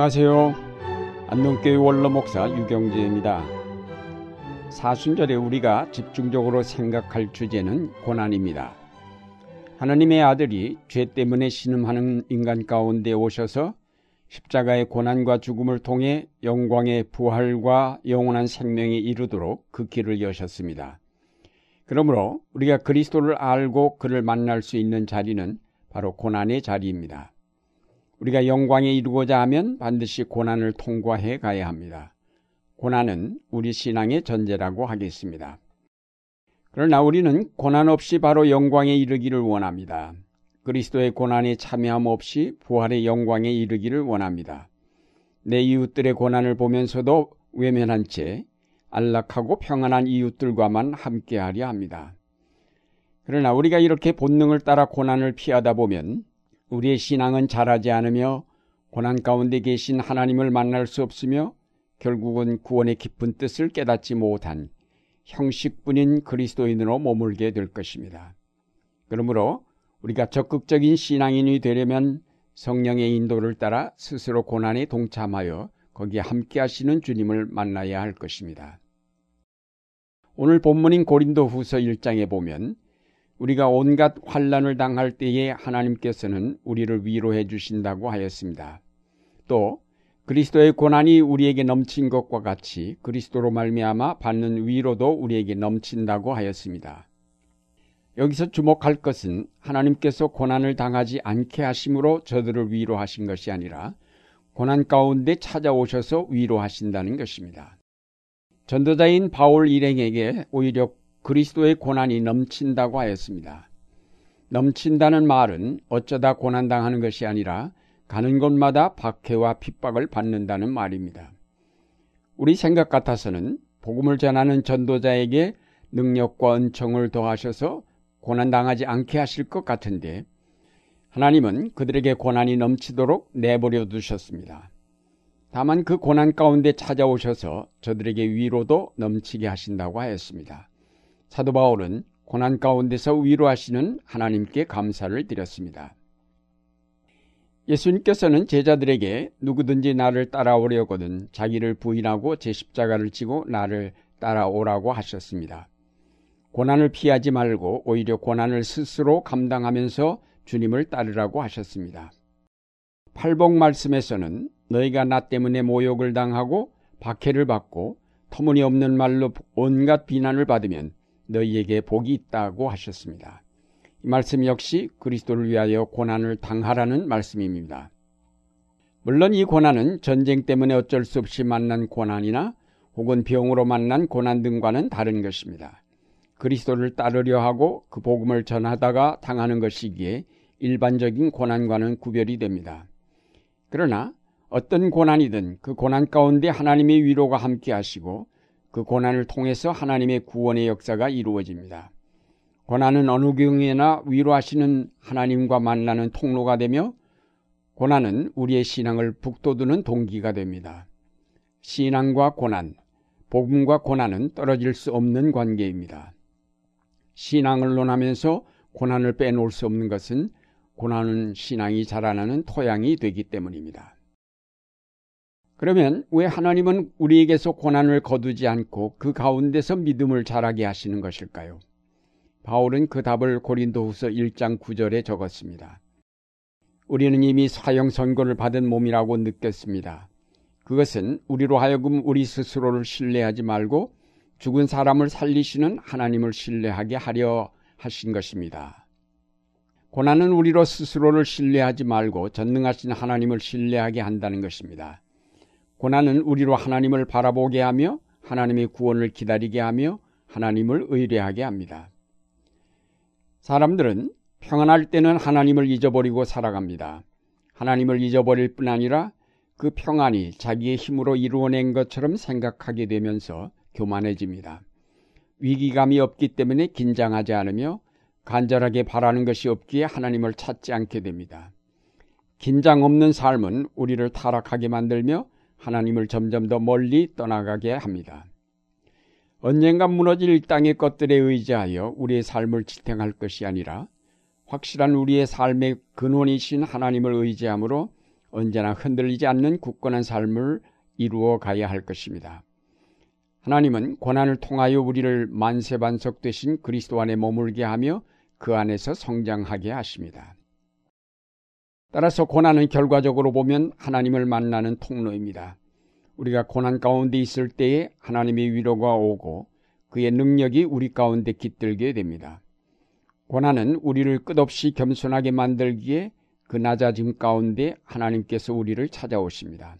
안녕하세요. 안동교회 원로 목사 유경재입니다. 사순절에 우리가 집중적으로 생각할 주제는 고난입니다. 하나님의 아들이 죄 때문에 신음하는 인간 가운데 오셔서 십자가의 고난과 죽음을 통해 영광의 부활과 영원한 생명에 이르도록 그 길을 여셨습니다. 그러므로 우리가 그리스도를 알고 그를 만날 수 있는 자리는 바로 고난의 자리입니다. 우리가 영광에 이르고자 하면 반드시 고난을 통과해 가야 합니다. 고난은 우리 신앙의 전제라고 하겠습니다. 그러나 우리는 고난 없이 바로 영광에 이르기를 원합니다. 그리스도의 고난에 참여함 없이 부활의 영광에 이르기를 원합니다. 내 이웃들의 고난을 보면서도 외면한 채 안락하고 평안한 이웃들과만 함께하려 합니다. 그러나 우리가 이렇게 본능을 따라 고난을 피하다 보면 우리의 신앙은 자라지 않으며 고난 가운데 계신 하나님을 만날 수 없으며 결국은 구원의 깊은 뜻을 깨닫지 못한 형식뿐인 그리스도인으로 머물게 될 것입니다. 그러므로 우리가 적극적인 신앙인이 되려면 성령의 인도를 따라 스스로 고난에 동참하여 거기에 함께 하시는 주님을 만나야 할 것입니다. 오늘 본문인 고린도 후서 1장에 보면 우리가 온갖 환란을 당할 때에 하나님께서는 우리를 위로해 주신다고 하였습니다. 또 그리스도의 고난이 우리에게 넘친 것과 같이 그리스도로 말미암아 받는 위로도 우리에게 넘친다고 하였습니다. 여기서 주목할 것은 하나님께서 고난을 당하지 않게 하심으로 저들을 위로하신 것이 아니라 고난 가운데 찾아오셔서 위로하신다는 것입니다. 전도자인 바울 일행에게 오히려 그리스도의 고난이 넘친다고 하였습니다. 넘친다는 말은 어쩌다 고난당하는 것이 아니라 가는 곳마다 박해와 핍박을 받는다는 말입니다. 우리 생각 같아서는 복음을 전하는 전도자에게 능력과 은총을 더하셔서 고난당하지 않게 하실 것 같은데 하나님은 그들에게 고난이 넘치도록 내버려 두셨습니다. 다만 그 고난 가운데 찾아오셔서 저들에게 위로도 넘치게 하신다고 하였습니다. 사도 바울은 고난 가운데서 위로하시는 하나님께 감사를 드렸습니다. 예수님께서는 제자들에게 누구든지 나를 따라오려거든 자기를 부인하고 제 십자가를 지고 나를 따라오라고 하셨습니다. 고난을 피하지 말고 오히려 고난을 스스로 감당하면서 주님을 따르라고 하셨습니다. 팔복 말씀에서는 너희가 나 때문에 모욕을 당하고 박해를 받고 터무니없는 말로 온갖 비난을 받으면 너희에게 복이 있다고 하셨습니다. 이 말씀 역시 그리스도를 위하여 고난을 당하라는 말씀입니다. 물론 이 고난은 전쟁 때문에 어쩔 수 없이 만난 고난이나 혹은 병으로 만난 고난 등과는 다른 것입니다. 그리스도를 따르려 하고 그 복음을 전하다가 당하는 것이기에 일반적인 고난과는 구별이 됩니다. 그러나 어떤 고난이든 그 고난 가운데 하나님의 위로가 함께 하시고 그 고난을 통해서 하나님의 구원의 역사가 이루어집니다. 고난은 어느 경우에나 위로하시는 하나님과 만나는 통로가 되며 고난은 우리의 신앙을 북돋우는 동기가 됩니다. 신앙과 고난, 복음과 고난은 떨어질 수 없는 관계입니다. 신앙을 논하면서 고난을 빼놓을 수 없는 것은 고난은 신앙이 자라나는 토양이 되기 때문입니다. 그러면 왜 하나님은 우리에게서 고난을 거두지 않고 그 가운데서 믿음을 자라게 하시는 것일까요? 바울은 그 답을 고린도후서 1장 9절에 적었습니다. 우리는 이미 사형 선고를 받은 몸이라고 느꼈습니다. 그것은 우리로 하여금 우리 스스로를 신뢰하지 말고 죽은 사람을 살리시는 하나님을 신뢰하게 하려 하신 것입니다. 고난은 우리로 스스로를 신뢰하지 말고 전능하신 하나님을 신뢰하게 한다는 것입니다. 고난은 우리로 하나님을 바라보게 하며 하나님의 구원을 기다리게 하며 하나님을 의뢰하게 합니다. 사람들은 평안할 때는 하나님을 잊어버리고 살아갑니다. 하나님을 잊어버릴 뿐 아니라 그 평안이 자기의 힘으로 이루어낸 것처럼 생각하게 되면서 교만해집니다. 위기감이 없기 때문에 긴장하지 않으며 간절하게 바라는 것이 없기에 하나님을 찾지 않게 됩니다. 긴장 없는 삶은 우리를 타락하게 만들며 하나님을 점점 더 멀리 떠나가게 합니다. 언젠가 무너질 땅의 것들에 의지하여 우리의 삶을 지탱할 것이 아니라 확실한 우리의 삶의 근원이신 하나님을 의지함으로 언제나 흔들리지 않는 굳건한 삶을 이루어 가야 할 것입니다. 하나님은 고난을 통하여 우리를 만세반석 되신 그리스도 안에 머물게 하며 그 안에서 성장하게 하십니다. 따라서 고난은 결과적으로 보면 하나님을 만나는 통로입니다. 우리가 고난 가운데 있을 때에 하나님의 위로가 오고 그의 능력이 우리 가운데 깃들게 됩니다. 고난은 우리를 끝없이 겸손하게 만들기에 그 낮아짐 가운데 하나님께서 우리를 찾아오십니다.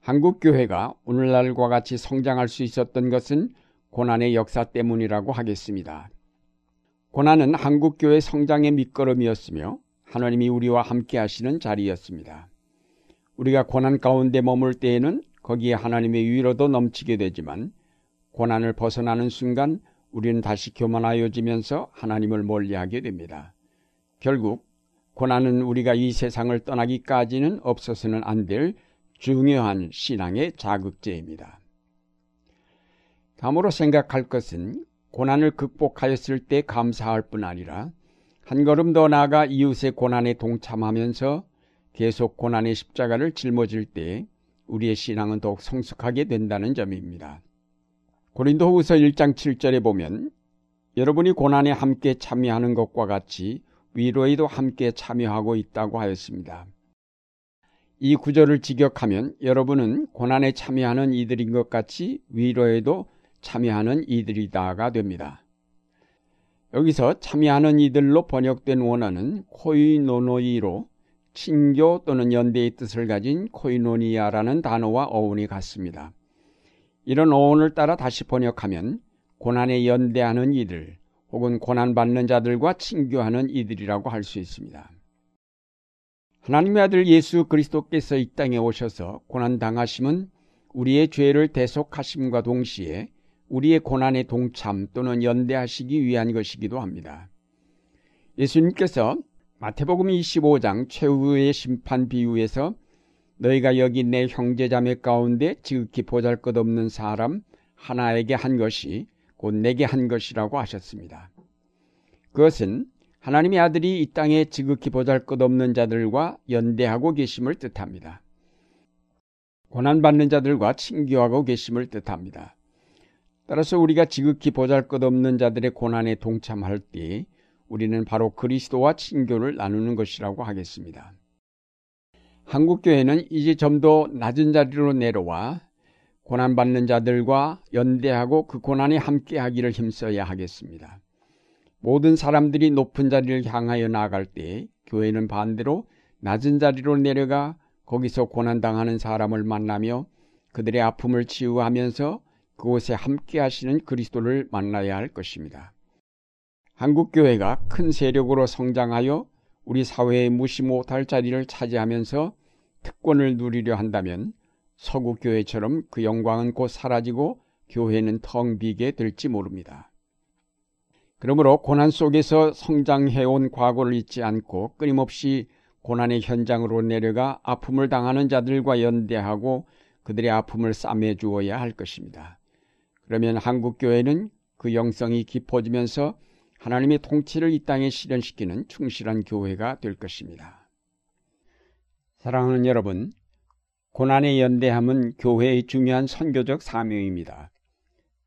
한국 교회가 오늘날과 같이 성장할 수 있었던 것은 고난의 역사 때문이라고 하겠습니다. 고난은 한국 교회 성장의 밑거름이었으며 하나님이 우리와 함께 하시는 자리였습니다. 우리가 고난 가운데 머물 때에는 거기에 하나님의 위로도 넘치게 되지만 고난을 벗어나는 순간 우리는 다시 교만하여지면서 하나님을 멀리하게 됩니다. 결국 고난은 우리가 이 세상을 떠나기까지는 없어서는 안 될 중요한 신앙의 자극제입니다. 다음으로 생각할 것은 고난을 극복하였을 때 감사할 뿐 아니라 한 걸음 더 나아가 이웃의 고난에 동참하면서 계속 고난의 십자가를 짊어질 때 우리의 신앙은 더욱 성숙하게 된다는 점입니다. 고린도 후서 1장 7절에 보면 여러분이 고난에 함께 참여하는 것과 같이 위로에도 함께 참여하고 있다고 하였습니다. 이 구절을 직역하면 여러분은 고난에 참여하는 이들인 것 같이 위로에도 참여하는 이들이다가 됩니다. 여기서 참여하는 이들로 번역된 원어는 κοινωνοί로 친교 또는 연대의 뜻을 가진 κοινωνία라는 단어와 어원이 같습니다. 이런 어원을 따라 다시 번역하면 고난에 연대하는 이들 혹은 고난받는 자들과 친교하는 이들이라고 할 수 있습니다. 하나님의 아들 예수 그리스도께서 이 땅에 오셔서 고난당하심은 우리의 죄를 대속하심과 동시에 우리의 고난의 동참 또는 연대하시기 위한 것이기도 합니다. 예수님께서 마태복음 25장 최후의 심판 비유에서 너희가 여기 내 형제자매 가운데 지극히 보잘것없는 사람 하나에게 한 것이 곧 내게 한 것이라고 하셨습니다. 그것은 하나님의 아들이 이 땅에 지극히 보잘것없는 자들과 연대하고 계심을 뜻합니다. 고난받는 자들과 친교하고 계심을 뜻합니다. 따라서 우리가 지극히 보잘것없는 자들의 고난에 동참할 때 우리는 바로 그리스도와 친교를 나누는 것이라고 하겠습니다. 한국교회는 이제 좀 더 낮은 자리로 내려와 고난받는 자들과 연대하고 그 고난에 함께하기를 힘써야 하겠습니다. 모든 사람들이 높은 자리를 향하여 나아갈 때 교회는 반대로 낮은 자리로 내려가 거기서 고난당하는 사람을 만나며 그들의 아픔을 치유하면서 그곳에 함께 하시는 그리스도를 만나야 할 것입니다. 한국 교회가 큰 세력으로 성장하여 우리 사회에 무시 못할 자리를 차지하면서 특권을 누리려 한다면 서구 교회처럼 그 영광은 곧 사라지고 교회는 텅 비게 될지 모릅니다. 그러므로 고난 속에서 성장해온 과거를 잊지 않고 끊임없이 고난의 현장으로 내려가 아픔을 당하는 자들과 연대하고 그들의 아픔을 싸매 주어야 할 것입니다. 그러면 한국 교회는 그 영성이 깊어지면서 하나님의 통치를 이 땅에 실현시키는 충실한 교회가 될 것입니다. 사랑하는 여러분, 고난의 연대함은 교회의 중요한 선교적 사명입니다.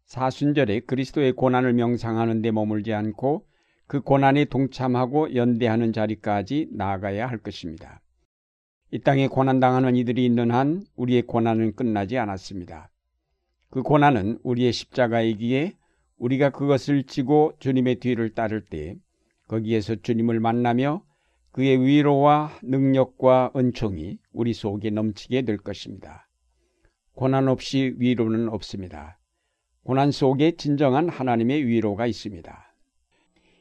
사순절에 그리스도의 고난을 명상하는 데 머물지 않고 그 고난에 동참하고 연대하는 자리까지 나아가야 할 것입니다. 이 땅에 고난당하는 이들이 있는 한 우리의 고난은 끝나지 않았습니다. 그 고난은 우리의 십자가이기에 우리가 그것을 지고 주님의 뒤를 따를 때 거기에서 주님을 만나며 그의 위로와 능력과 은총이 우리 속에 넘치게 될 것입니다. 고난 없이 위로는 없습니다. 고난 속에 진정한 하나님의 위로가 있습니다.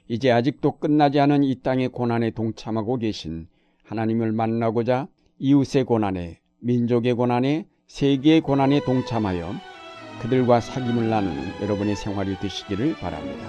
이제 아직도 끝나지 않은 이 땅의 고난에 동참하고 계신 하나님을 만나고자 이웃의 고난에, 민족의 고난에, 세계의 고난에 동참하여 그들과 사귐을 나누는 여러분의 생활이 되시기를 바랍니다.